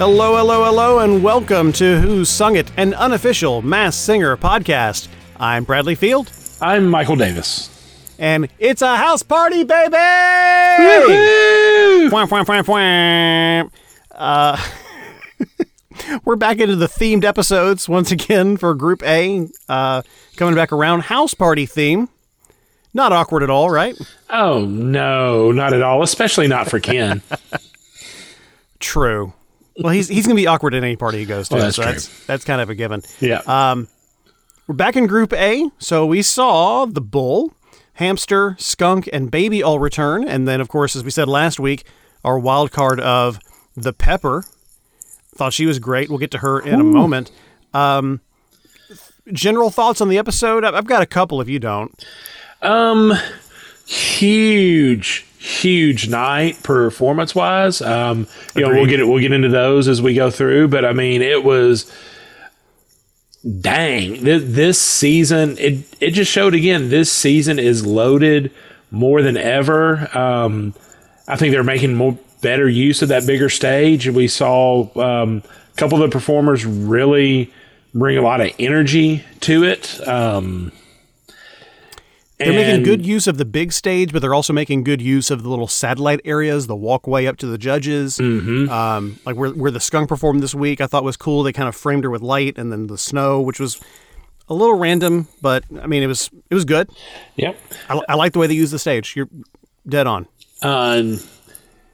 Hello, hello, hello, and welcome to Who Sung It, an unofficial Masked Singer podcast. I'm Bradley Field, I'm Michael Davis. and it's a house party, baby! Wham, wham, wham, wham. Uh, we're back into the themed episodes once again for Group A, uh, coming back around house party theme. Not awkward at all, right? Oh no, not at all. Especially not for Ken. True. Well, he's he's gonna be awkward at any party he goes to, Well, that's so true. that's that's kind of a given. yeah. Uh, We're back in Group A, so we saw the bull, hamster, skunk, and baby all return, and then, of course, as we said last week, our wild card of the pepper. Thought she was great. We'll get to her in a moment. Um, general thoughts on the episode? I've got a couple. If you don't, um, huge, huge night performance wise. Um, you know, we'll get it. We'll get into those as we go through. But I mean, it was. Dang, this, this season it it just showed again. This season is loaded more than ever. Um, I think they're making more better use of that bigger stage. We saw um, a couple of the performers really bring a lot of energy to it. Um, they're making good use of the big stage, but they're also making good use of the little satellite areas, the walkway up to the judges. Mm-hmm. Um, like where where the skunk performed this week, I thought was cool. They kind of framed her with light, and then the snow, which was a little random, but I mean, it was it was good. Yep. I, I like the way they use the stage. You're dead on. Uh,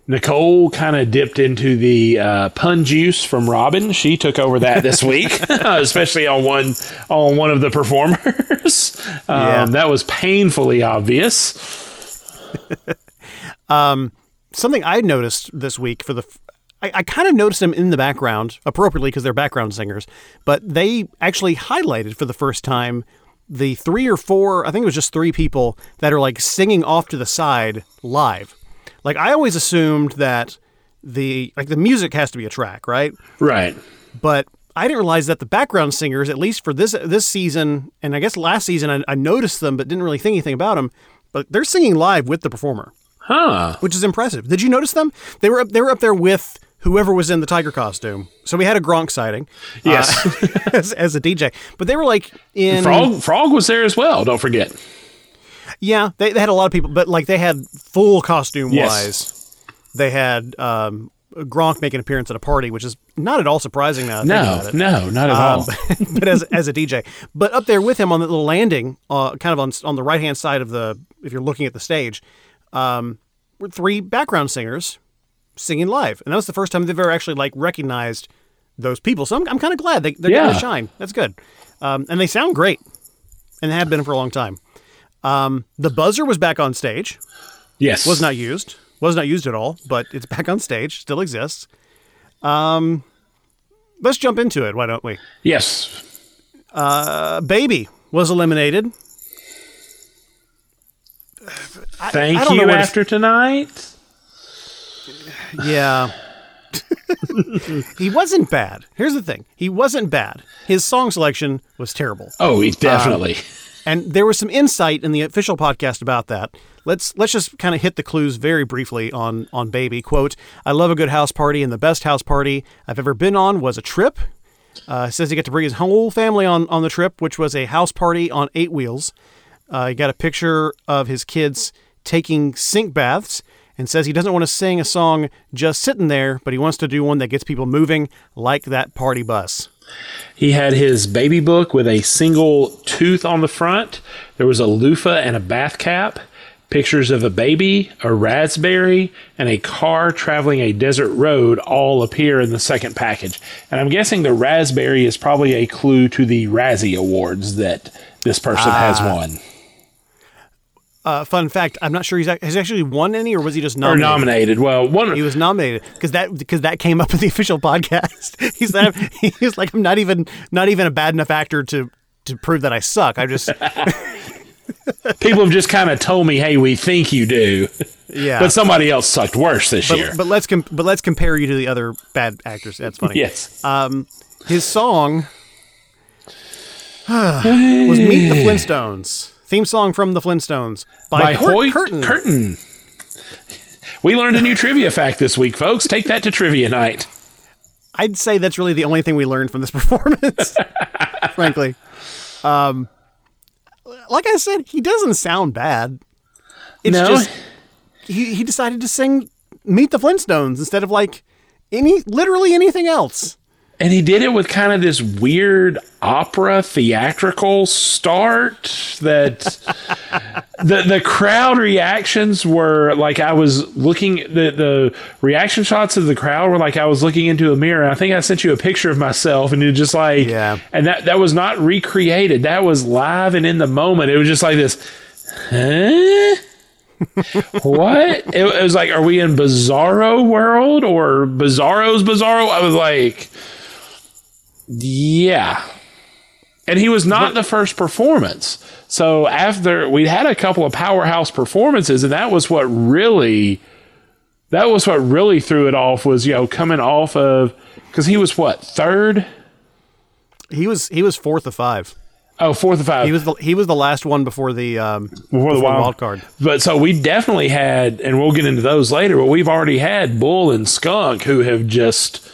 Nicole kind of dipped into the uh, pun juice from Robin. She took over that this week, especially on one on one of the performers. Um, Yeah. That was painfully obvious. Something I noticed this week for the. f- I, I kind of noticed them in the background appropriately because they're background singers, but they actually highlighted for the first time the three or four. I think it was just three people that are like singing off to the side live. Like I always assumed that the like the music has to be a track, right? Right. but I didn't realize that the background singers, at least for this this season, and I guess last season, I, I noticed them but didn't really think anything about them. But they're singing live with the performer, Huh. which is impressive. Did you notice them? They were up, they were up there with whoever was in the tiger costume. So we had a Gronk sighting, Yes. uh, as, as a DJ. But they were like in Frog Frog was there as well. Don't forget. Yeah, they, they had a lot of people, but like they had full costume Yes. wise. They had um, Gronk make an appearance at a party, which is not at all surprising now. that I think No, no, not at Um, all. but as as a DJ. But up there with him on the little landing, uh, kind of on on the right hand side of the, if you're looking at the stage, um, were three background singers singing live, and that was the first time they've ever actually like recognized those people. So I'm, I'm kind of glad they, they're going Yeah. to shine. That's good, um, and they sound great, and they have been for a long time. Um, the buzzer was back on stage. Yes. Was not used. Was not used at all, but it's back on stage. Still exists. Um, let's jump into it. Why don't we? Yes. A baby was eliminated. Thank I don't you where to- after tonight. Yeah. he wasn't bad. Here's the thing. He wasn't bad. His song selection was terrible. Oh, he definitely. And there was some insight in the official podcast about that. Let's let's just kind of hit the clues very briefly on on Baby. Quote, I love a good house party and the best house party I've ever been on was a trip. Uh, says he got to bring his whole family on, on the trip, which was a house party on eight wheels. Uh, he got a picture of his kids taking sink baths and says he doesn't want to sing a song just sitting there, but he wants to do one that gets people moving, like that party bus. He had his baby book with a single tooth on the front. There was a loofah and a bath cap, pictures of a baby, a raspberry, and a car traveling a desert road all appear in the second package. And I'm guessing the raspberry is probably a clue to the Razzie Awards that this person has ah. won. Uh, fun fact: I'm not sure he's has he actually won any, or was he just Or nominated? nominated. Well, one He was nominated because that because that came up in the official podcast. he's said he was like, I'm not even not even a bad enough actor to to prove that I suck. I just people have just kind of told me, "Hey, we think you do," yeah. but somebody else sucked worse this year. but, but let's com- but let's compare you to the other bad actors. That's funny. yes, Um, his song was "Meet the Flintstones." Theme song from the Flintstones by, by Hoyt Hoyt Curtin. Curtin. We learned a new trivia fact this week, folks. Take that to trivia night. I'd say that's really the only thing we learned from this performance, frankly. Um, like I said, he doesn't sound bad. It's No. just he, he decided to sing "Meet the Flintstones" instead of like any literally anything else. And he did it with kind of this weird opera theatrical start that the the crowd reactions were like I was looking the the reaction shots of the crowd were like I was looking into a mirror. and I think I sent you a picture of myself and you're just like Yeah. and that that was not recreated. That was live and in the moment. It was just like this huh? what? It, it was like, are we in Bizarro world or Bizarro's Bizarro? I was like, yeah. And he was not the first performance. So after we had a couple of powerhouse performances, and that was what really, that was what really threw it off. Was you know coming off of because he was what third? He was he was fourth of five. Oh, fourth or five. He was the he was the last one before the um, before the wild, card. But so we definitely had, and we'll get into those later. But we've already had Bull and Skunk who have just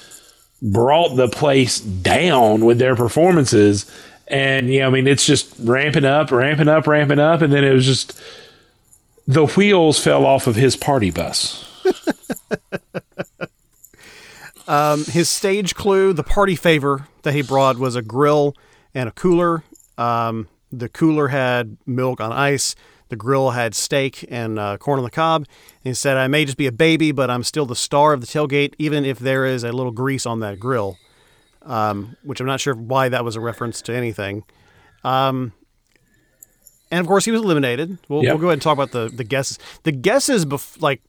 brought the place down with their performances, and yeah, I mean it's just ramping up, ramping up, ramping up, and then it was just the wheels fell off of his party bus. His stage clue, the party favor that he brought was a grill and a cooler. Um, the cooler had milk on ice. The grill had steak and uh, corn on the cob. And he said, "I may just be a baby, but I'm still the star of the tailgate, even if there is a little grease on that grill." Um, which I'm not sure why that was a reference to anything. Um, and of course, he was eliminated. We'll, Yep. we'll go ahead and talk about the the guesses. The guesses, bef- like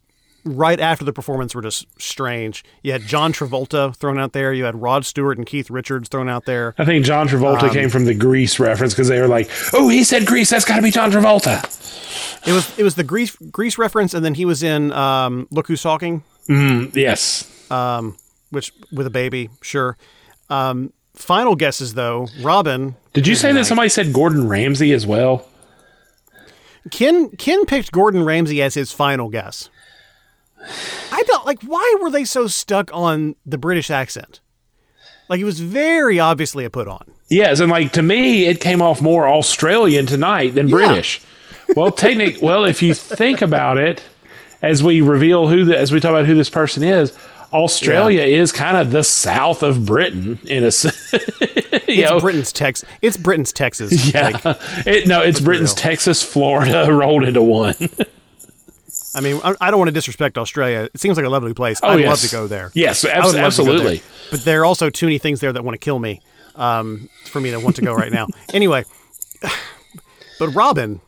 right after the performance, were just strange. You had John Travolta thrown out there. You had Rod Stewart and Keith Richards thrown out there. I think John Travolta came from the Grease reference because they were like, "Oh, he said Grease. That's got to be John Travolta." It was it was the Grease Grease reference, and then he was in um, Look Who's Talking, Yes, which with a baby, sure. Um, final guesses though, Robin Did you say that somebody said Gordon Ramsay as well? Ken Ken picked Gordon Ramsay as his final guess. I don't like why were they so stuck on the British accent? Like it was very obviously a put on. Yes, and like to me, it came off more Australian tonight than British. Well, technic. Well, if you think about it, as we reveal who, the, as we talk about who this person is, Australia is kind of the south of Britain in a. you It's know, Britain's Texas. It's Britain's Texas. yeah. Like, it, no, it's Britain's real. Texas, Florida rolled into one. I mean, I, don't want to disrespect Australia. It seems like a lovely place. Oh, I'd yes. love to go there. Yes, I abs- love to go absolutely. there. But there are also too many things there that want to kill me um, for me to want to go right now. Anyway, but Robin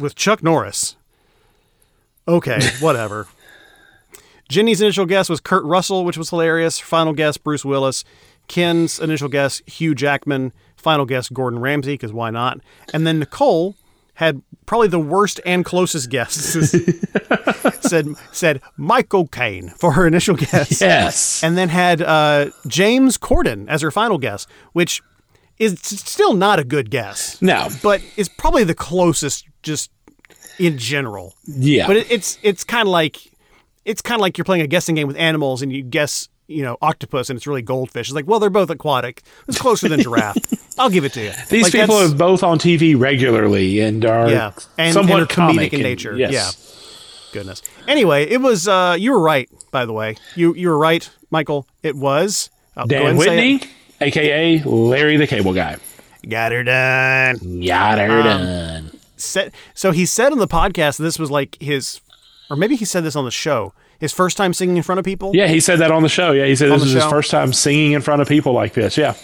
with Chuck Norris. Okay, whatever. Jenny's initial guess was Kurt Russell, which was hilarious. Final guess, Bruce Willis. Ken's initial guess, Hugh Jackman. Final guess, Gordon Ramsay, because why not? And then Nicole had probably the worst and closest guesses. said said Michael Caine for her initial guess yes. and then had uh, James Corden as her final guess, which is still not a good guess, no. but is probably the closest just in general. Yeah. But it, it's it's kind of like it's kind of like you're playing a guessing game with animals and you guess you know octopus and it's really goldfish. It's like well they're both aquatic. It's closer than giraffe. I'll give it to you. These Like, people are both on TV regularly and are Yeah, and- somewhat and are comedic in and- nature. Yes. Yeah. goodness. Anyway, it was uh, you were right by the way. You you were right, Michael. It was I'll Dan Whitney, aka Larry the Cable Guy. Got her done. Got her Um, done. said so he said on the podcast this was like his or maybe he said this on the show his first time singing in front of people Yeah, he said that on the show. Yeah, he said On this the was his first time singing in front of people like this. Yeah.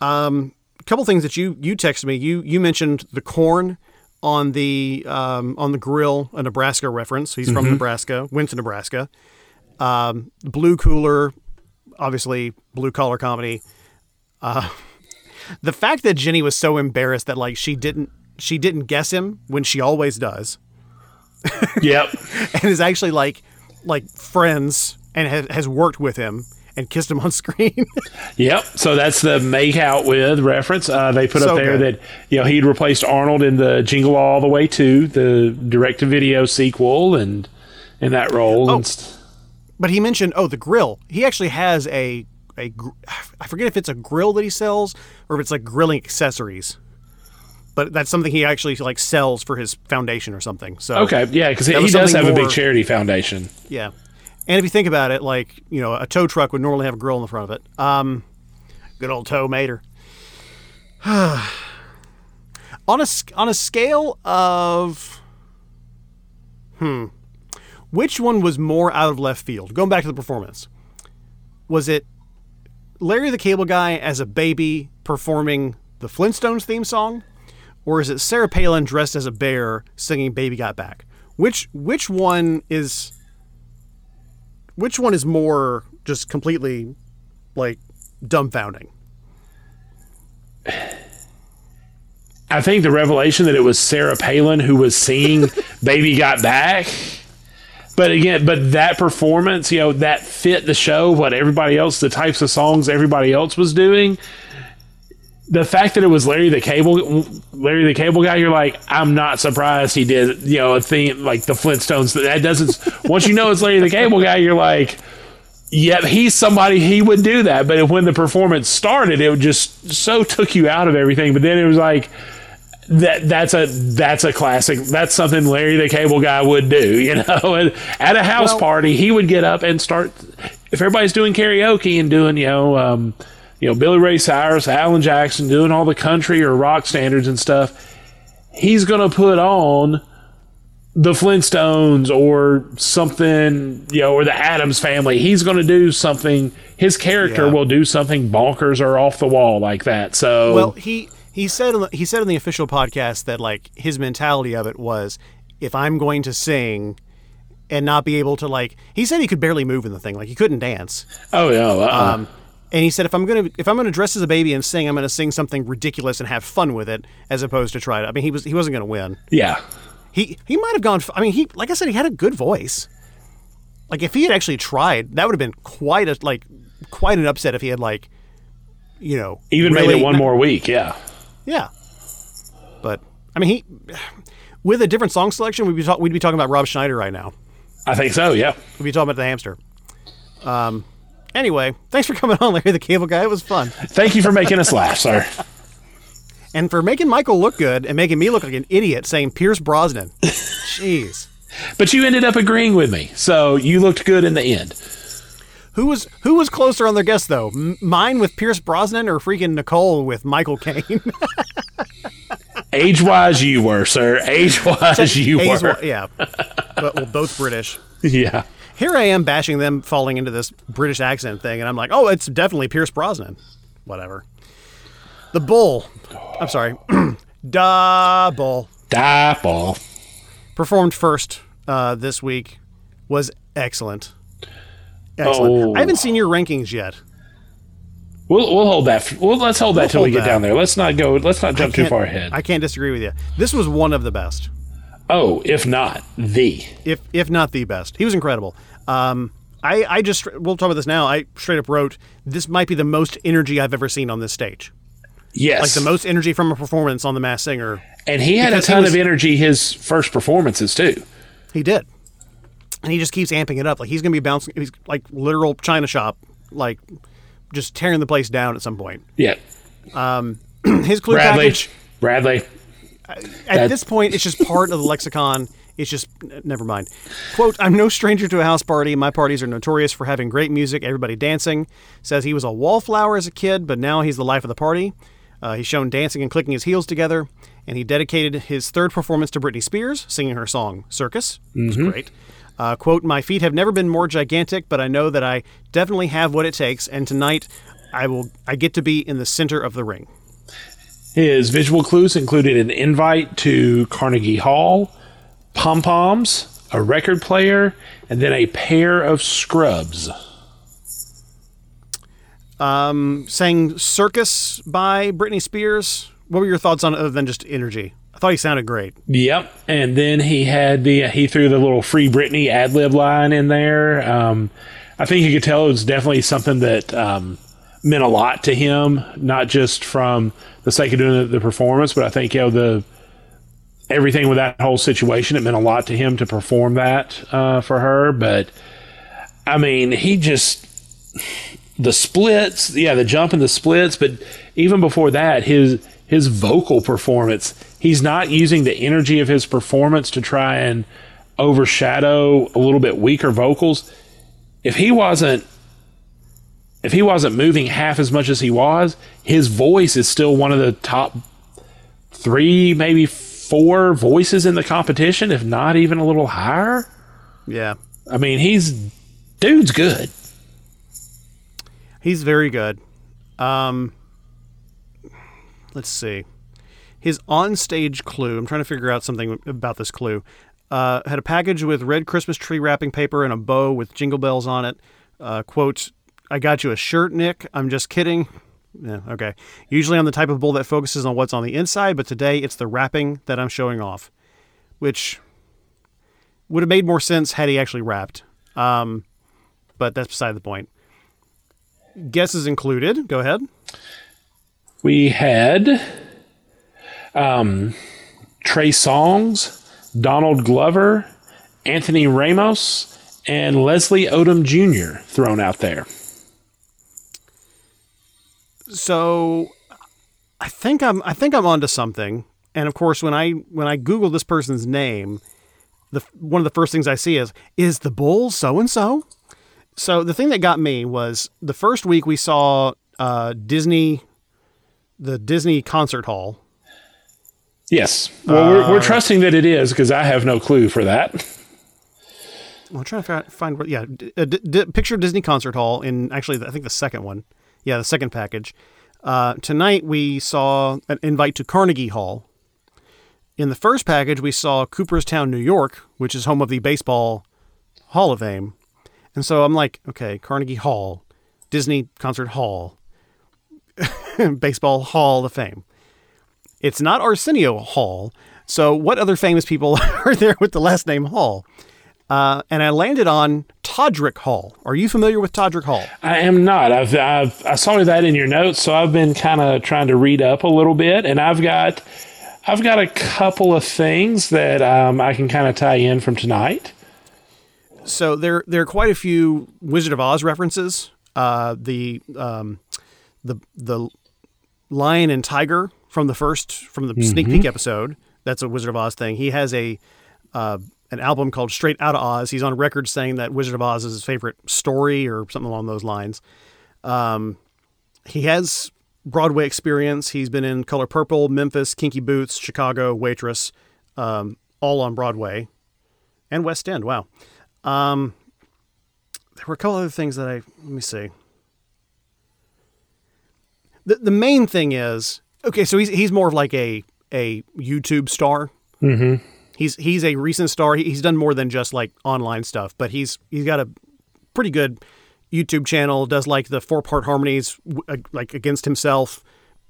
a couple things that you you texted me you you mentioned the corn on the um, on the grill a nebraska reference he's from nebraska went to nebraska um, blue cooler obviously blue collar comedy uh, the fact that jenny was so embarrassed that like she didn't she didn't guess him when she always does Yep. and is actually like like friends and has, has worked with him and kissed him on screen. yep. So that's the make out with reference. Uh, they put So up there good. that you know he'd replaced Arnold in the Jingle All the Way to the direct to video sequel and in that role. Oh. And st- but he mentioned oh the grill. He actually has a a I forget if it's a grill that he sells or if it's like grilling accessories. But that's something he actually like sells for his foundation or something. So Okay, yeah, because he does have something a big charity foundation. Yeah. And if you think about it, like, you know, a tow truck would normally have a grill in the front of it. Um, good old tow mater. on a on a scale of hmm which one was more out of left field? Going back to the performance. Was it Larry the Cable Guy as a baby performing the Flintstones theme song or is it Sarah Palin dressed as a bear singing Baby Got Back? Which which one is which one is more just completely like dumbfounding? I think the revelation that it was Sarah Palin who was singing "Baby Got Back." But again, but that performance, you know, that fit the show, what everybody else, the types of songs everybody else was doing. The fact that it was Larry the Cable, Larry the Cable Guy, you're like, I'm not surprised he did, you know, a theme like the Flintstones. That doesn't. once you know it's Larry the Cable Guy, you're like, Yep, he's somebody he would do that. But when the performance started, it just so took you out of everything. But then it was like that that's a that's a classic. That's something Larry the Cable Guy would do, you know. And at a house Well- party, he would get up and start. If everybody's doing karaoke and doing, you know, um, you know, Billy Ray Cyrus, Alan Jackson, doing all the country or rock standards and stuff, he's gonna put on the Flintstones or something, you know, or the Addams family. He's going to do something. His character Yeah. will do something bonkers or off the wall like that. So, Well, he he said he said in the official podcast that like his mentality of it was if I'm going to sing and not be able to like he said he could barely move in the thing like he couldn't dance oh yeah, uh-uh. um, and he said if I'm gonna if I'm gonna dress as a baby and sing I'm gonna sing something ridiculous and have fun with it as opposed to try to I mean he was he wasn't gonna win yeah, he he might have gone I mean he like I said he had a good voice like if he had actually tried that would have been quite a like quite an upset if he had like you know even made it one more week. Yeah, Yeah. But I mean, he with a different song selection, we'd be talk, we'd be talking about Rob Schneider right now. I think so. Yeah, We'd be talking about the hamster. Um. Anyway, thanks for coming on, Larry the Cable Guy. It was fun, thank you for making us laugh, sir. and for making Michael look good and making me look like an idiot saying Pierce Brosnan. Jeez. But you ended up agreeing with me, so you looked good in the end. Who was who was closer on their guess though? M- mine with Pierce Brosnan or freaking Nicole with Michael Caine? Age wise, you were, sir. Age wise, you were. yeah, but well, both British. Yeah. Here I am bashing them falling into this British accent thing, and I'm like, oh, it's definitely Pierce Brosnan. Whatever. The Bull. I'm sorry. da Bull. Die ball. Performed first uh, this week. Was excellent. Excellent. Oh. I haven't seen your rankings yet. We'll, we'll hold that. Well, let's hold that We'll till we get that. down there. Let's not go. Let's not jump too far ahead. I can't disagree with you. This was one of the best, oh, if not the. if if not the best. He was incredible. Um, I, I just we'll talk about this now. I straight up wrote this might be the most energy I've ever seen on this stage. Yes. Like the most energy from a performance on The Masked Singer and he had a ton was- of energy his first performances too. He did. And he just keeps amping it up. Like he's going to be bouncing. He's like literal China shop, like just tearing the place down at some point. Yeah. Um, his clue Bradley. package, Bradley. At that- this point, it's just part of the lexicon. It's just, never mind. Quote, I'm no stranger to a house party. My parties are notorious for having great music, everybody dancing. Says he was a wallflower as a kid, but now he's the life of the party. Uh, he's shown dancing and clicking his heels together, and he dedicated his third performance to Britney Spears, singing her song Circus. It was great. Uh, quote, My feet have never been more gigantic, but I know that I definitely have what it takes, and tonight I will I get to be in the center of the ring. His visual clues included an invite to Carnegie Hall, pom poms, a record player, and then a pair of scrubs. Um, sang Circus by Britney Spears. What were your thoughts on it other than just energy? I thought he sounded great. Yep, and then he had the he threw the little free Britney ad lib line in there. Um, I think you could tell it was definitely something that um, meant a lot to him, not just from the sake of doing the, the performance, but I think you know the everything with that whole situation. It meant a lot to him to perform that uh, for her. But I mean, he just the splits, yeah, the jump and the splits, but even before that, his his vocal performance, he's not using the energy of his performance to try and overshadow a little bit weaker vocals. If he wasn't if he wasn't moving half as much as he was, his voice is still one of the top 3, maybe 4 voices in the competition, if not even a little higher. Yeah. I mean, he's dude's good. He's very good. Um, let's see. His on-stage clue. I'm trying to figure out something about this clue. Uh, had a package with red Christmas tree wrapping paper and a bow with jingle bells on it. Uh, quote, I got you a shirt, Nick. I'm just kidding. Yeah, okay. Usually I'm the type of bull that focuses on what's on the inside, but today it's the wrapping that I'm showing off, which would have made more sense had he actually wrapped. Um, but that's beside the point. Guesses included. Go ahead. We had um, Trey Songz, Donald Glover, Anthony Ramos, and Leslie Odom Jr. thrown out there. So, I think I'm I think I'm onto something. And of course, when I when I Google this person's name, the one of the first things I see is is the bull so and so. So the thing that got me was the first week we saw uh, Disney, the Disney concert hall. Yes. Well, we're, we're trusting that it is because I have no clue for that. I'm trying to fi- find what. Yeah, d- uh, d- d- picture Disney concert hall in actually I think the second one. Yeah, the second package. Uh, tonight we saw an invite to Carnegie Hall. In the first package, we saw Cooperstown, New York, which is home of the Baseball Hall of Fame. And so I'm like, okay, Carnegie Hall, Disney Concert Hall, Baseball Hall of Fame. It's not Arsenio Hall. So what other famous people are there with the last name Hall? Uh, and I landed on Todrick Hall. Are you familiar with Todrick Hall? I am not. I've, I've I saw that in your notes, so I've been kind of trying to read up a little bit, and I've got I've got a couple of things that um, I can kind of tie in from tonight. So there there are quite a few Wizard of Oz references. Uh, the um, the the lion and tiger from the first from the sneak peek episode. That's a Wizard of Oz thing. He has a uh, an album called Straight Outta Oz. He's on record saying that Wizard of Oz is his favorite story or something along those lines. Um, he has Broadway experience. He's been in Color Purple, Memphis, Kinky Boots, Chicago, Waitress, um, all on Broadway, and West End. Wow. Um, there were a couple other things that I let me see. The the main thing is okay. So he's he's more of like a a YouTube star. Mm-hmm. He's he's a recent star. He's done more than just like online stuff, but he's he's got a pretty good YouTube channel. Does like the four part harmonies uh, like against himself,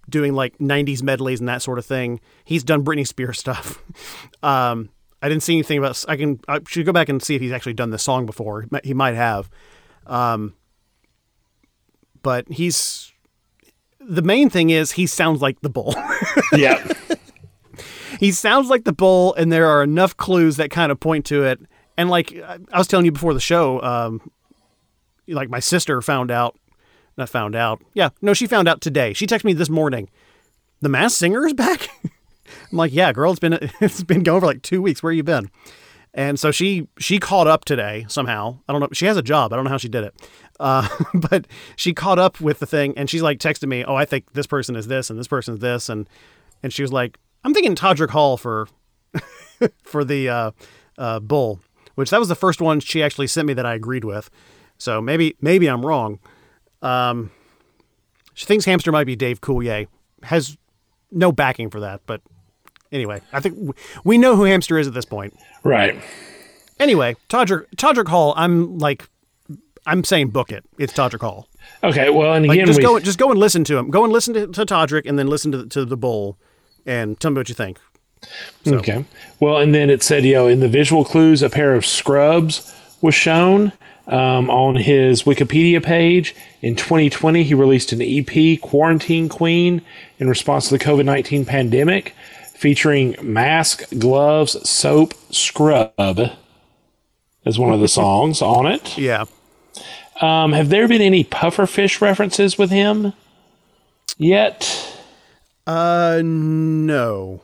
doing like '90s medleys and that sort of thing. He's done Britney Spears stuff. um, I didn't see anything about. I can. I should go back and see if he's actually done this song before. He might- have. Um, but he's the main thing is he sounds like the bull. Yeah. He sounds like the bull, and there are enough clues that kind of point to it. And like I was telling you before the show, um, like my sister found out, not found out. Yeah, no, she found out today. She texted me this morning. The Masked Singer is back. I'm like, yeah, girl, it's been it's been going for like two weeks. Where you been? And so she she caught up today somehow. I don't know. She has a job. I don't know how she did it. Uh, but she caught up with the thing, and she's like texting me, "Oh, I think this person is this, and this person is this," and and she was like, "I'm thinking Todrick Hall for for the uh, uh, bull," which that was the first one she actually sent me that I agreed with. So maybe maybe I'm wrong. Um, she thinks hamster might be Dave Coulier. Has no backing for that, but anyway, I think we know who hamster is at this point. right. Anyway, Todrick Todrick Hall. I'm like, I'm saying book it. It's Todrick Hall. Okay. Well, and Like again, just we, go just go and listen to him. Go and listen to, to Todrick, and then listen to to the bull, and tell me what you think. Okay. Well, and then it said, you know, in the visual clues, a pair of scrubs was shown um, on his Wikipedia page. In 2020, he released an EP, Quarantine Queen, in response to the COVID 19 pandemic, featuring mask, gloves, soap, scrub as one of the songs on it. Yeah. Um, have there been any pufferfish references with him yet? Uh, no.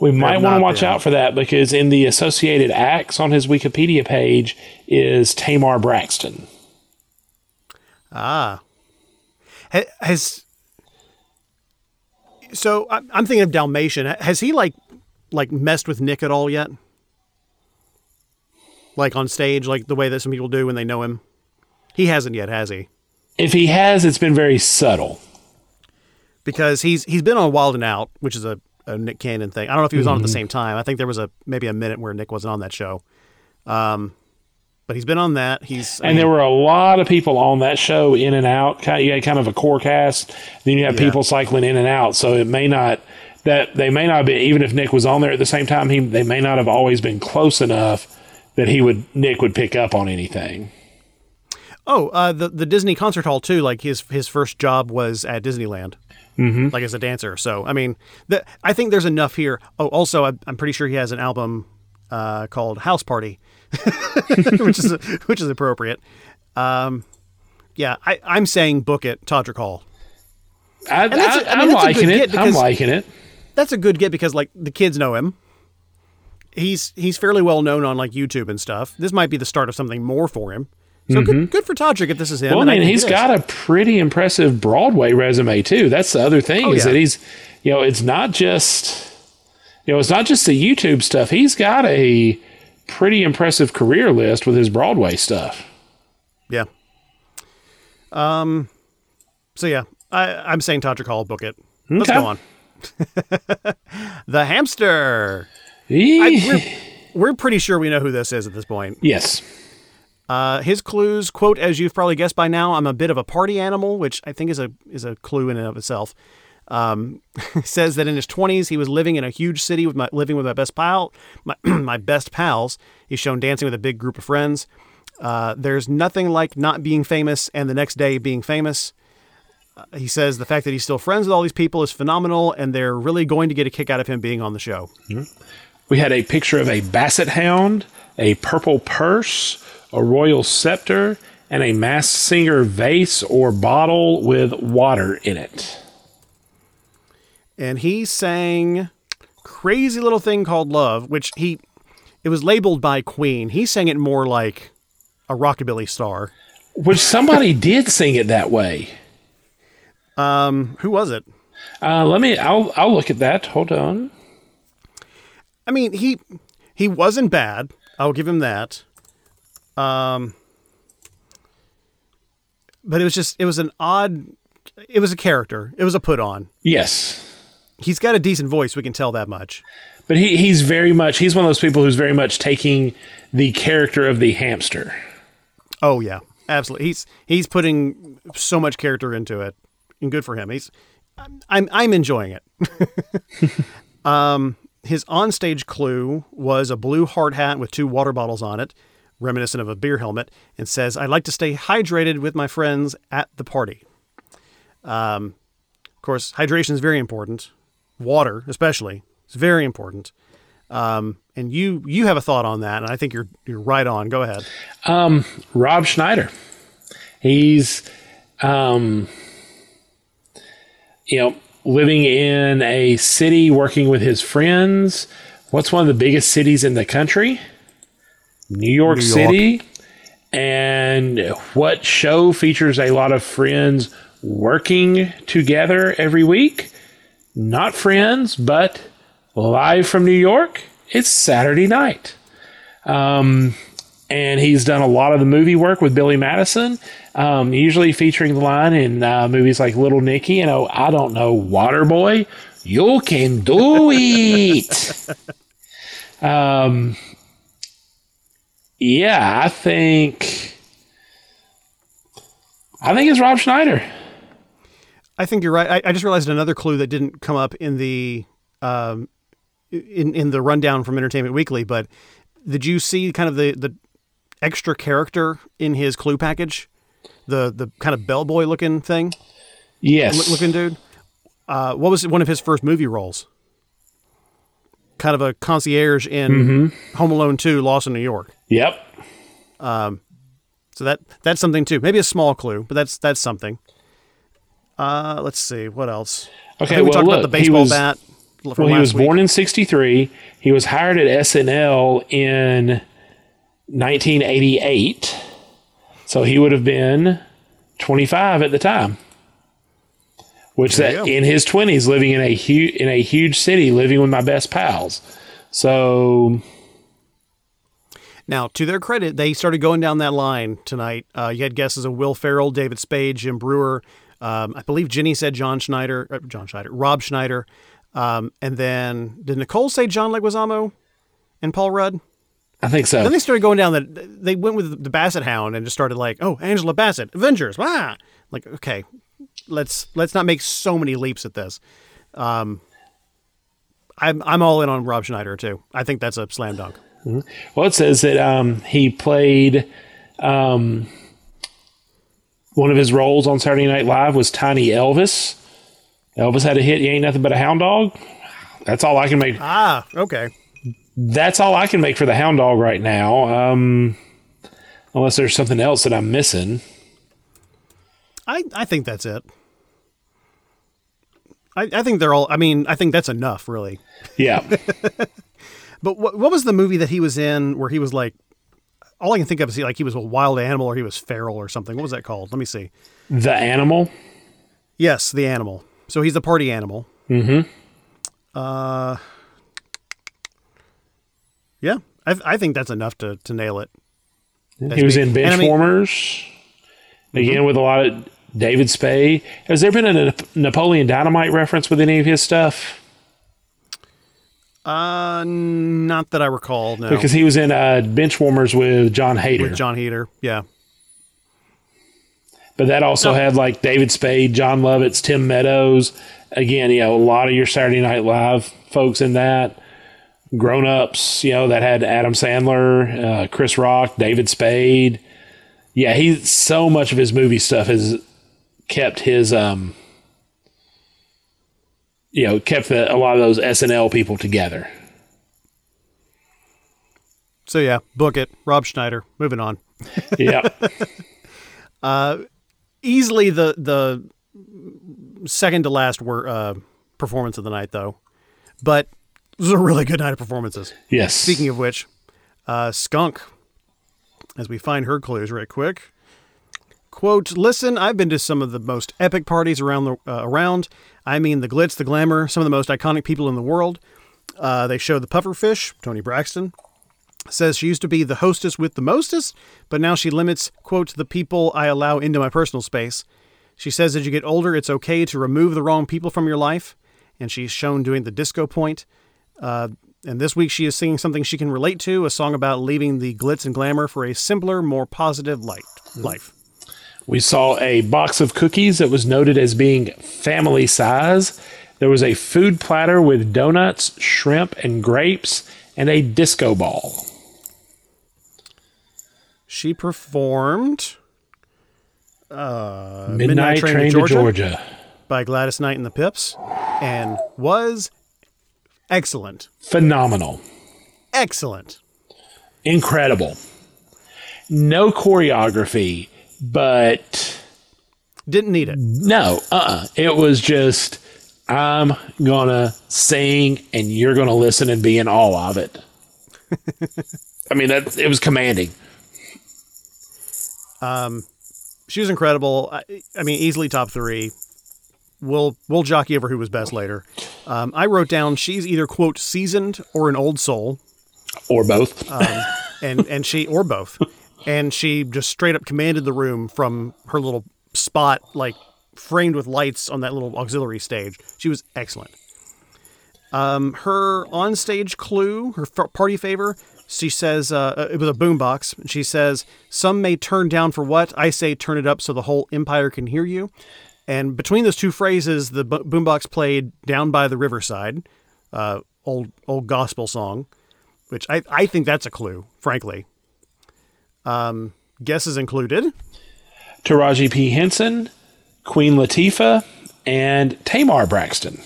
We might want to watch been. out for that because in the associated acts on his Wikipedia page is Tamar Braxton. Ah. Ha- Has so I'm thinking of Dalmatian. Has he like like messed with Nick at all yet? Like on stage, like the way that some people do when they know him. He hasn't yet, has he? If he has, it's been very subtle. Because he's he's been on Wild 'N Out, which is a, a Nick Cannon thing. I don't know if he was on at the same time. I think there was a maybe a minute where Nick wasn't on that show. Um, but he's been on that. He's I And mean, there were a lot of people on that show in and out. You had kind of a core cast. Then you have Yeah. people cycling in and out. So it may not that they may not be even if Nick was on there at the same time. He they may not have always been close enough that he would Nick would pick up on anything. Oh, uh, the the Disney concert hall too. Like his his first job was at Disneyland, mm-hmm. like as a dancer. So I mean, the, I think there's enough here. Oh, also, I, I'm pretty sure he has an album uh, called House Party, which is which is appropriate. Um, yeah, I, I'm saying book it, Todrick Hall. I, that's a- I mean, am liking it. I'm liking it. That's a good get because like the kids know him. He's he's fairly well known on like YouTube and stuff. This might be the start of something more for him. So good, good for Todrick if this is him. Mm-hmm. Well, I mean, he's got a pretty impressive Broadway resume too. That's the other thing Oh, is yeah. that he's, you know, it's not just, you know, it's not just the YouTube stuff. He's got a pretty impressive career list with his Broadway stuff. Yeah. Um. So yeah, I, I'm saying Todrick Hall book it. Let's Okay. go on. the hamster. We're we're pretty sure we know who this is at this point. yes. Uh, his clues quote, as you've probably guessed by now, I'm a bit of a party animal, which I think is a is a clue in and of itself. Um, says that in his 20s he was living in a huge city with my living with my best pal, my, my best pals. He's shown dancing with a big group of friends. Uh, there's nothing like not being famous and the next day being famous. Uh, he says the fact that he's still friends with all these people is phenomenal, and they're really going to get a kick out of him being on the show. We had a picture of a basset hound, a purple purse, a royal scepter, and a masked singer vase or bottle with water in it. and he sang crazy little thing called love which he it was labeled by queen he sang it more like a rockabilly star Which somebody did sing it that way. um who was it Uh, let me. I'll. I'll look at that. Hold on. i mean he he wasn't bad i'll give him that um but it was just it was an odd it was a character it was a put on Yes, he's got a decent voice we can tell that much but he he's very much. He's one of those people who's very much taking the character of the hamster. Oh yeah, absolutely. He's he's putting so much character into it, and good for him. He's I'm I'm enjoying it. um, his onstage clue was a blue hard hat with two water bottles on it, reminiscent of a beer helmet, and says, "I'd like to stay hydrated with my friends at the party." Um, of course, hydration is very important. Water, especially, is very important. Um, and you you have a thought on that, and I think you're you're right on. Go ahead. Rob Schneider. He's, um, you know, living in a city, working with his friends. What's one of the biggest cities in the country? New York New York. City. And what show features a lot of friends working together every week? Not friends, but live from New York. It's Saturday night and he's done a lot of the movie work with Billy Madison, um, usually featuring the line in uh, movies like Little Nicky. You know, I don't know, Waterboy, you can do it. um, yeah, I think, I think it's Rob Schneider. I think you're right. I, I just realized another clue that didn't come up in the um, in in the rundown from Entertainment Weekly. But did you see kind of the the extra character in his clue package? The the kind of bellboy looking thing, Yes, looking dude. Uh, what was one of his first movie roles? Kind of a concierge in Home Alone Two, Lost in New York. Yep. So So that that's something too. Maybe a small clue, but that's that's something. Uh, let's see what else. Okay, think we well, talked look, about the baseball was- bat. From Well, he was week. born in 63. He was hired at SNL in 1988. So he would have been 25 at the time. Which There that in his 20s living in a huge in a huge city living with my best pals. So Now, to their credit, they started going down that line tonight. Uh, you had guesses of Will Ferrell, David Spade, Jim Breuer. Um, I believe Jenny said John Schneider, uh, John Schneider, Rob Schneider, um, and then did Nicole say John Leguizamo and Paul Rudd? I think so. Then they started going down that they went with the Bassett Hound and just started like, oh, Angela Bassett, Avengers, ah, like okay, let's let's not make so many leaps at this. Um, I'm I'm all in on Rob Schneider too. I think that's a slam dunk. Well, it says that um, he played um, one of his roles on Saturday Night Live was Tiny Elvis. Elvis had a hit. You ain't nothing but a hound dog. That's all I can make. Ah, okay. That's all I can make for the hound dog right now. Um, unless there's something else that I'm missing. I, I think that's it. I, I think they're all. I mean, I think that's enough, really. Yeah, But what what was the movie that he was in where he was like? All I can think of is he, like he was a wild animal or he was feral or something. What was that called? Let me see. the animal. Yes, the animal. So he's the party animal. Mm-hmm. Uh, yeah, I, I think that's enough to, to nail it. he was in And I mean- Benchwarmers. Again, with a lot of David Spade. Has there been a Napoleon Dynamite reference with any of his stuff? Uh, not that I recall. No, Because he was in uh, Benchwarmers with Jon Heder. with Jon Heder. Yeah, But that also had like David Spade, Jon Lovitz, Tim Meadows. Again, you know, a lot of your Saturday Night Live folks in that. Grown ups, you know, that had Adam Sandler, uh, Chris Rock, David Spade. Yeah, he's so much of his movie stuff has kept his, um, you know, kept the, a lot of those SNL people together. so yeah, book it. Rob Schneider. Moving on. Yeah. easily the the second to last were uh, performance of the night, though. But it was a really good night of performances. yes. Speaking of which, uh, Skunk, as we find her clues right quick. Quote, listen, I've been to some of the most epic parties around the uh, around. I mean the glitz, the glamour, some of the most iconic people in the world. Uh, they show the pufferfish, Toni Braxton, says she used to be the hostess with the mostest, but now she limits, quote, the people I allow into my personal space. She says as you get older, it's okay to remove the wrong people from your life. And she's shown doing the disco point. Uh, and this week she is singing something she can relate to, a song about leaving the glitz and glamour for a simpler, more positive light, life. We saw a box of cookies that was noted as being family size. There was a food platter with donuts, shrimp, and grapes, and a disco ball. She performed uh, Midnight, Train, to Georgia. by Gladys Knight and the Pips and was excellent. Phenomenal. Excellent. Incredible. No choreography, but Didn't need it. no, uh uh It was just, I'm gonna sing and you're gonna listen and be in awe of it. I mean, that it was commanding. Um, she was incredible. I, I mean, easily top three. We'll we'll jockey over who was best later. Um, I wrote down she's either quote seasoned or an old soul, Or both. Um, and and she or both, and she just straight up commanded the room from her little spot, like framed with lights on that little auxiliary stage. She was excellent. Um, her onstage clue, her f- party favor. She says uh, it was a boombox. She says some may turn down for what I say, turn it up so the whole empire can hear you. And between those two phrases, the bo- boombox played "Down by the Riverside," uh, old old gospel song, which I, I think that's a clue, frankly. Um, guesses included Taraji P. Henson, Queen Latifah, and Tamar Braxton.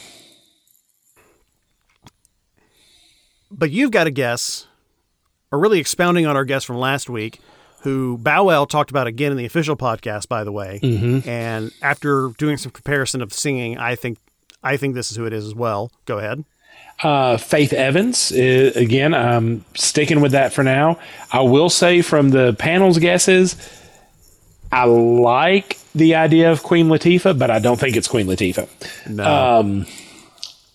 but you've got to guess, or really expounding on our guess from last week, who Bow Wow talked about again in the official podcast, by the way. Mm-hmm. And after doing some comparison of singing, I think I think this is who it is as well. Go ahead. Uh, Faith Evans, again, I'm sticking with that for now. I will say from the panel's guesses, I like the idea of Queen Latifah, but I don't think it's Queen Latifah. No. Um,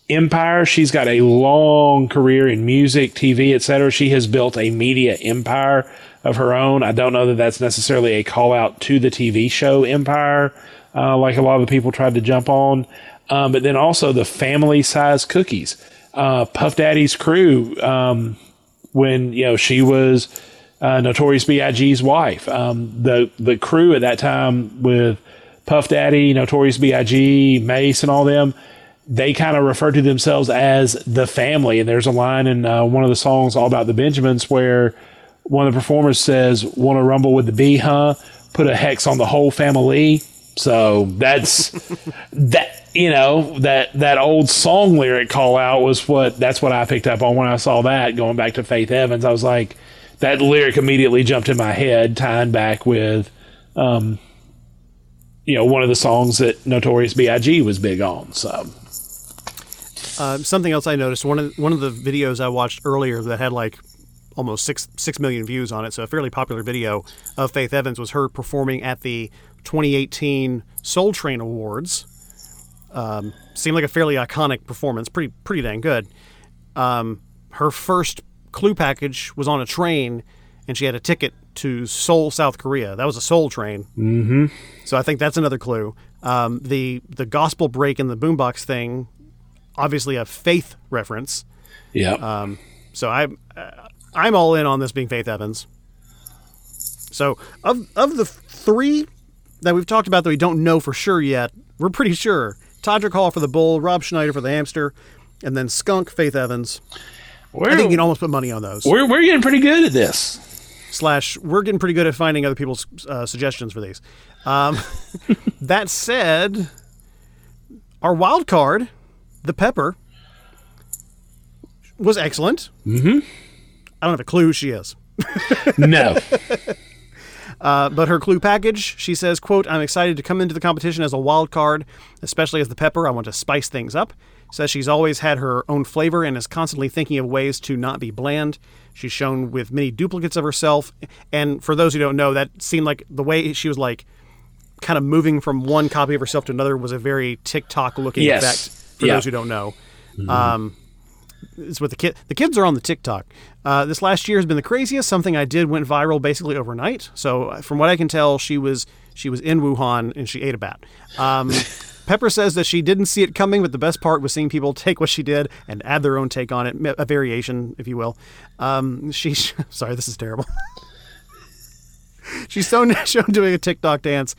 Empire, she's got a long career in music, TV, etc. She has built a media empire of her own. I don't know that that's necessarily a call out to the TV show Empire, uh, like a lot of the people tried to jump on. Um, but then also the family size cookies. Uh, Puff Daddy's crew, um, when you know she was uh, Notorious B.I.G.'s wife, um, the the crew at that time with Puff Daddy, Notorious B.I.G., Mase, and all them, they kind of refer to themselves as the family. And there's a line in uh, one of the songs all about the Benjamins where one of the performers says, "Want to rumble with the bee, huh? Put a hex on the whole family." So that's that. You know that that old song lyric call out was what that's what I picked up on when I saw that. Going back to Faith Evans, I was like, that lyric immediately jumped in my head, tying back with, um, you know, one of the songs that Notorious B.I.G. was big on. So Uh, something else I noticed one of one of the videos I watched earlier that had like almost six six million views on it, so a fairly popular video of Faith Evans was her performing at the 2018 Soul Train Awards. Um, seemed like a fairly iconic performance, pretty pretty dang good. Um, her first clue package was on a train, and she had a ticket to Seoul, South Korea. That was a Seoul train. Mm-hmm. So I think that's another clue. Um, the the gospel break in the boombox thing, obviously a faith reference. yeah, Um, so I uh, I'm all in on this being Faith Evans. So of of the three that we've talked about that we don't know for sure yet, we're pretty sure Todrick Hall for the bull, Rob Schneider for the hamster, and then Skunk Faith Evans. we're, I think you can almost put money on those. we're we're getting pretty good at this. Slash, we're getting pretty good at finding other people's uh, suggestions for these. Um, that said, our wild card, the pepper, was excellent. Mm-hmm. I don't have a clue who she is. No, Uh, but her clue package, she says, quote, I'm excited to come into the competition as a wild card, especially as the pepper. I want to spice things up. Says she's always had her own flavor and is constantly thinking of ways to not be bland. She's shown with many duplicates of herself. And for those who don't know, that seemed like the way she was like kind of moving from one copy of herself to another was a very TikTok looking Yes. effect for Yeah. those who don't know. Um, it's what the kid the kids are on the TikTok. Uh, this last year has been the craziest. Something I did went viral basically overnight. So uh, from what I can tell, she was she was in Wuhan and she ate a bat. Um, Pepper says that she didn't see it coming, but the best part was seeing people take what she did and add their own take on it, a variation, if you will. Um, she sorry, this is terrible. She's shown, shown doing a TikTok dance.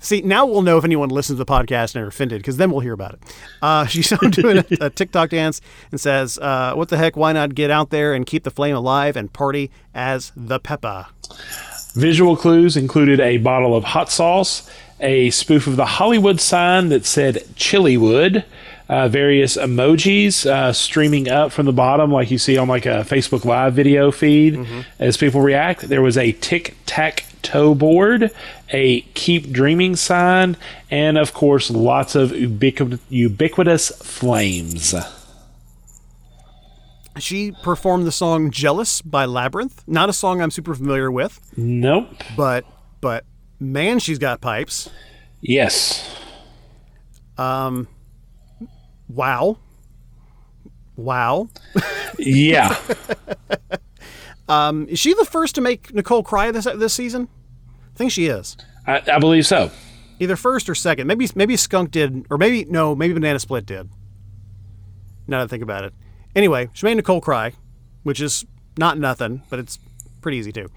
See, now we'll know if anyone listens to the podcast and are offended, because then we'll hear about it. Uh, doing a, a TikTok dance and says, uh, "What the heck? Why not get out there and keep the flame alive and party as the Pepper?" visual clues included a bottle of hot sauce, a spoof of the Hollywood sign that said Chiliwood. Uh, various emojis uh, streaming up from the bottom, like you see on like a Facebook Live video feed as people react. There was a tic tac toe board, a keep dreaming sign, and of course, lots of ubiqu- ubiquitous flames. She performed the song "Jealous" by Labrinth. Not a song I'm super familiar with, Nope. but but man, she's got pipes. Yes. Um. Wow, wow. Yeah. Is she the first to make Nicole cry this this season? I think she is. I, I believe so. Either first or second. Maybe maybe Skunk did, or maybe no, maybe Banana Split did. Now that I think about it. Anyway, she made Nicole cry, which is not nothing, but it's pretty easy too.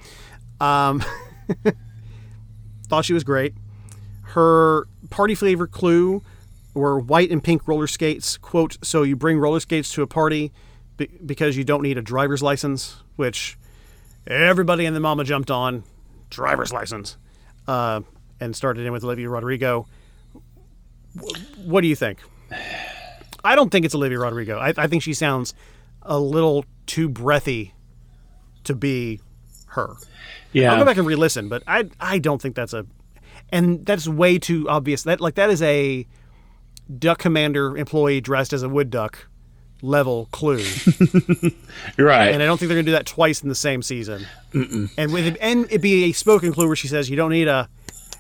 Um, thought she was great. Her party flavor clue were white and pink roller skates. Quote: So you bring roller skates to a party be- because you don't need a driver's license, which everybody and the mama jumped on. Driver's license uh, and started in with Olivia Rodrigo. W- what do you think? I don't think it's Olivia Rodrigo. I, I think she sounds a little too breathy to be her. Yeah. I'll go back and re-listen, but I I don't think that's a, and that's way too obvious. That like that is a duck commander employee dressed as a wood duck level clue, right. and I don't think they're gonna do that twice in the same season. And with it, and it'd be a spoken clue where she says you don't need a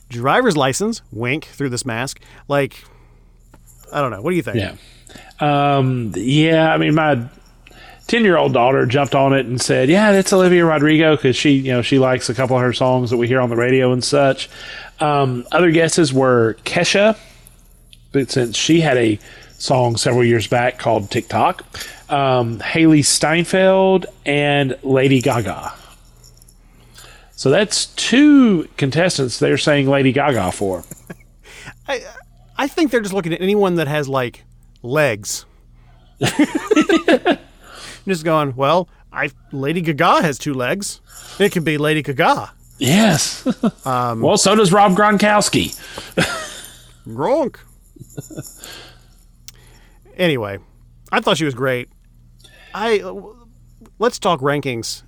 driver's license. Wink through this mask. Like, I don't know. What do you think? Yeah. Um, yeah, I mean, my 10 year old daughter jumped on it and said, Yeah, that's Olivia Rodrigo because she, you know, she likes a couple of her songs that we hear on the radio and such. Um, other guesses were Kesha, but since she had a song several years back called TikTok, um, Hailee Steinfeld, and Lady Gaga. So that's two contestants they're saying Lady Gaga for. I think they're just looking at anyone that has like legs. just going, well, I Lady Gaga has two legs. It could be Lady Gaga. Yes. well, so does Rob Gronkowski. Gronk. Anyway, I thought she was great. I let's talk rankings.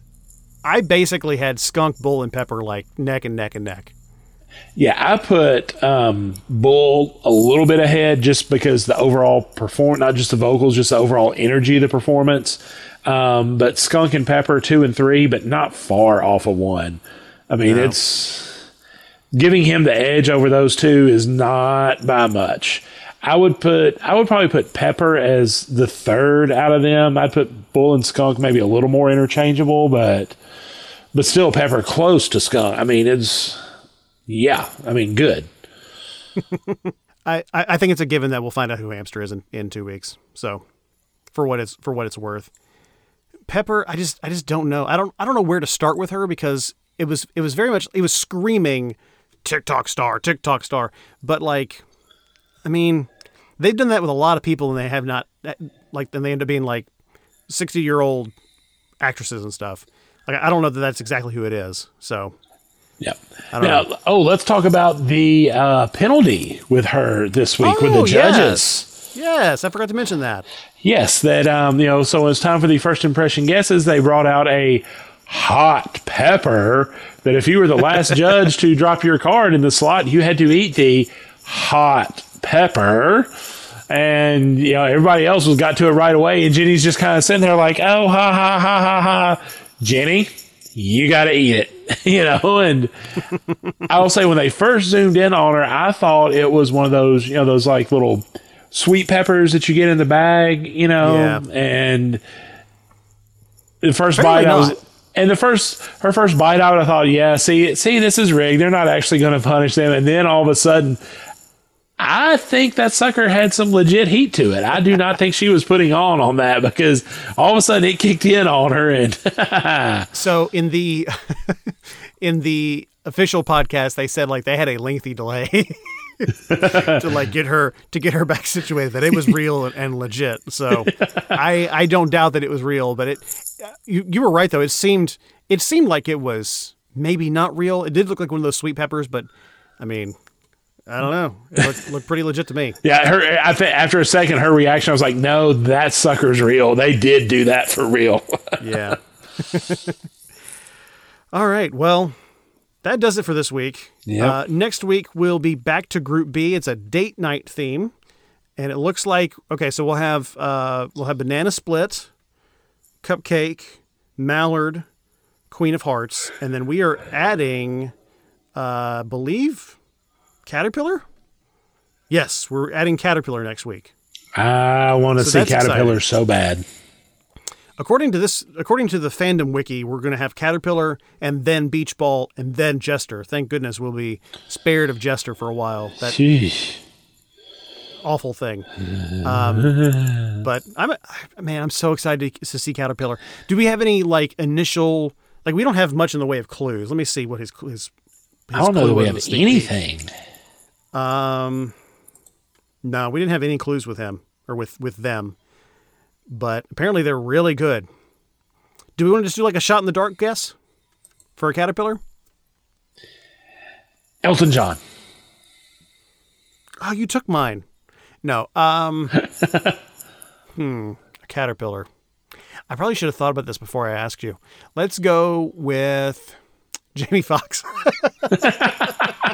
I basically had Skunk, Bull, and Pepper like neck and neck and neck. Yeah, I put um, Bull a little bit ahead just because the overall perform, not just the vocals, just the overall energy of the performance. Um, but Skunk and Pepper two and three, but not far off of one. I mean, No. it's giving him the edge over those two is not by much. I would put, I would probably put Pepper as the third out of them. I'd put Bull and Skunk maybe a little more interchangeable, but but still Pepper close to Skunk. I mean, it's yeah. I mean, good. I, I think it's a given that we'll find out who Hamster is in, in two weeks. So, for what it's for what it's worth, Pepper, I just I just don't know. I don't I don't know where to start with her because it was it was very much it was screaming TikTok star, TikTok star, but like, I mean, they've done that with a lot of people and they have not like then they end up being like sixty year old actresses and stuff. Like I don't know that that's exactly who it is. So Yeah. Now, oh, let's talk about the uh, penalty with her this week with the Oh, judges. yes. yes, I forgot to mention that. Yes, that um, you know. So it's time for the first impression guesses. They brought out a hot pepper. That if you were the last judge to drop your card in the slot, you had to eat the hot pepper. And you know everybody else was got to it right away, and Jenny's just kind of sitting there like, "Oh, ha ha ha ha ha." Jenny, you got to eat it, you know. And I will say, when they first zoomed in on her, I thought it was one of those, you know, those like little sweet peppers that you get in the bag, you know. Yeah. And the first Apparently bite, I was, not. and the first her first bite out, I thought, yeah, see, see, this is rigged. They're not actually going to punish them. And then all of a sudden. I think that sucker had some legit heat to it. I do not think she was putting on on that because all of a sudden it kicked in on her and So in the in the official podcast, they said like they had a lengthy delay to like get her to get her back situated. That it was real and, legit. So I I don't doubt that it was real, but it you you were right though. It seemed it seemed like it was maybe not real. It did look like one of those sweet peppers, but I mean. I don't know. It looked, looked pretty legit to me. Yeah, her. I think after a second, her reaction I was like, "No, that sucker's real. They did do that for real." Yeah. All right. Well, that does it for this week. Yep. Uh, next week we'll be back to Group B. It's a date night theme, and it looks like okay. So we'll have uh, we'll have banana split, cupcake, mallard, queen of hearts, and then we are adding, uh, believe, caterpillar. Yes, we're adding caterpillar next week. I want to So see Caterpillar exciting. so bad. According to this, according to the fandom wiki, we're going to have Caterpillar and then Beach Ball and then Jester. Thank goodness we'll be spared of Jester for a while. That Sheesh. awful thing. Um, but I'm man, I'm so excited to see Caterpillar. Do we have any like initial like we don't have much in the way of clues? Let me see what his his. his I don't know that we have anything. Um, no, we didn't have any clues with him or with with them, but apparently they're really good. Do we want to just do like a shot in the dark guess for a caterpillar? Elton John. Oh, you took mine. No. Um. hmm. A caterpillar. I probably should have thought about this before I asked you. Let's go with Jamie Foxx.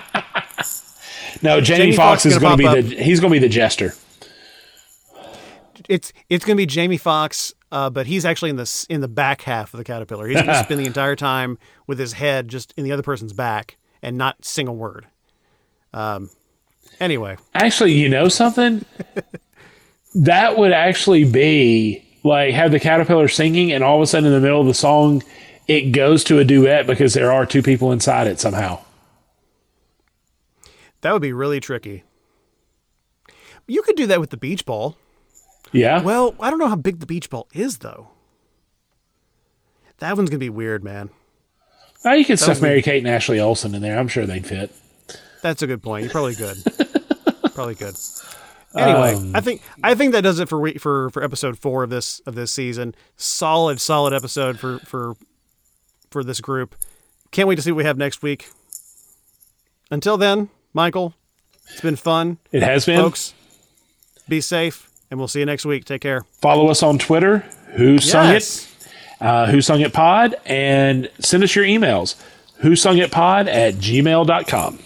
No, Jamie, Jamie Foxx Foxx is going to be the he's going to be the jester. it's it's going to be Jamie Foxx, uh, but he's actually in the in the back half of the caterpillar. He's going to spend the entire time with his head just in the other person's back and not sing a word. Um. Anyway, Actually, you know something? that would actually be like have the caterpillar singing, and all of a sudden in the middle of the song, it goes to a duet because there are two people inside it somehow. That would be really tricky. You could do that with the beach ball. Yeah. Well, I don't know how big the beach ball is though. That one's gonna be weird, man. Oh, you could stuff Mary Kate and Ashley Olsen in there. I'm sure they'd fit. That's a good point. You're probably good. probably good. Anyway, Um, I think I think that does it for we- for for episode four of this of this season. Solid, solid episode for for for this group. Can't wait to see what we have next week. Until then, Michael, it's been fun, It has been. folks. Be safe, and we'll see you next week. Take care. Follow us on Twitter. Who sung Yes. it? Uh, who sung it pod? And send us your emails. Who sung it pod at gmail.com.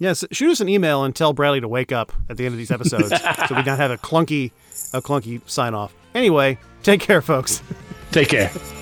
Yes, shoot us an email and tell Bradley to wake up at the end of these episodes, so we don't have a clunky, a clunky sign off. Anyway, take care, folks. Take care.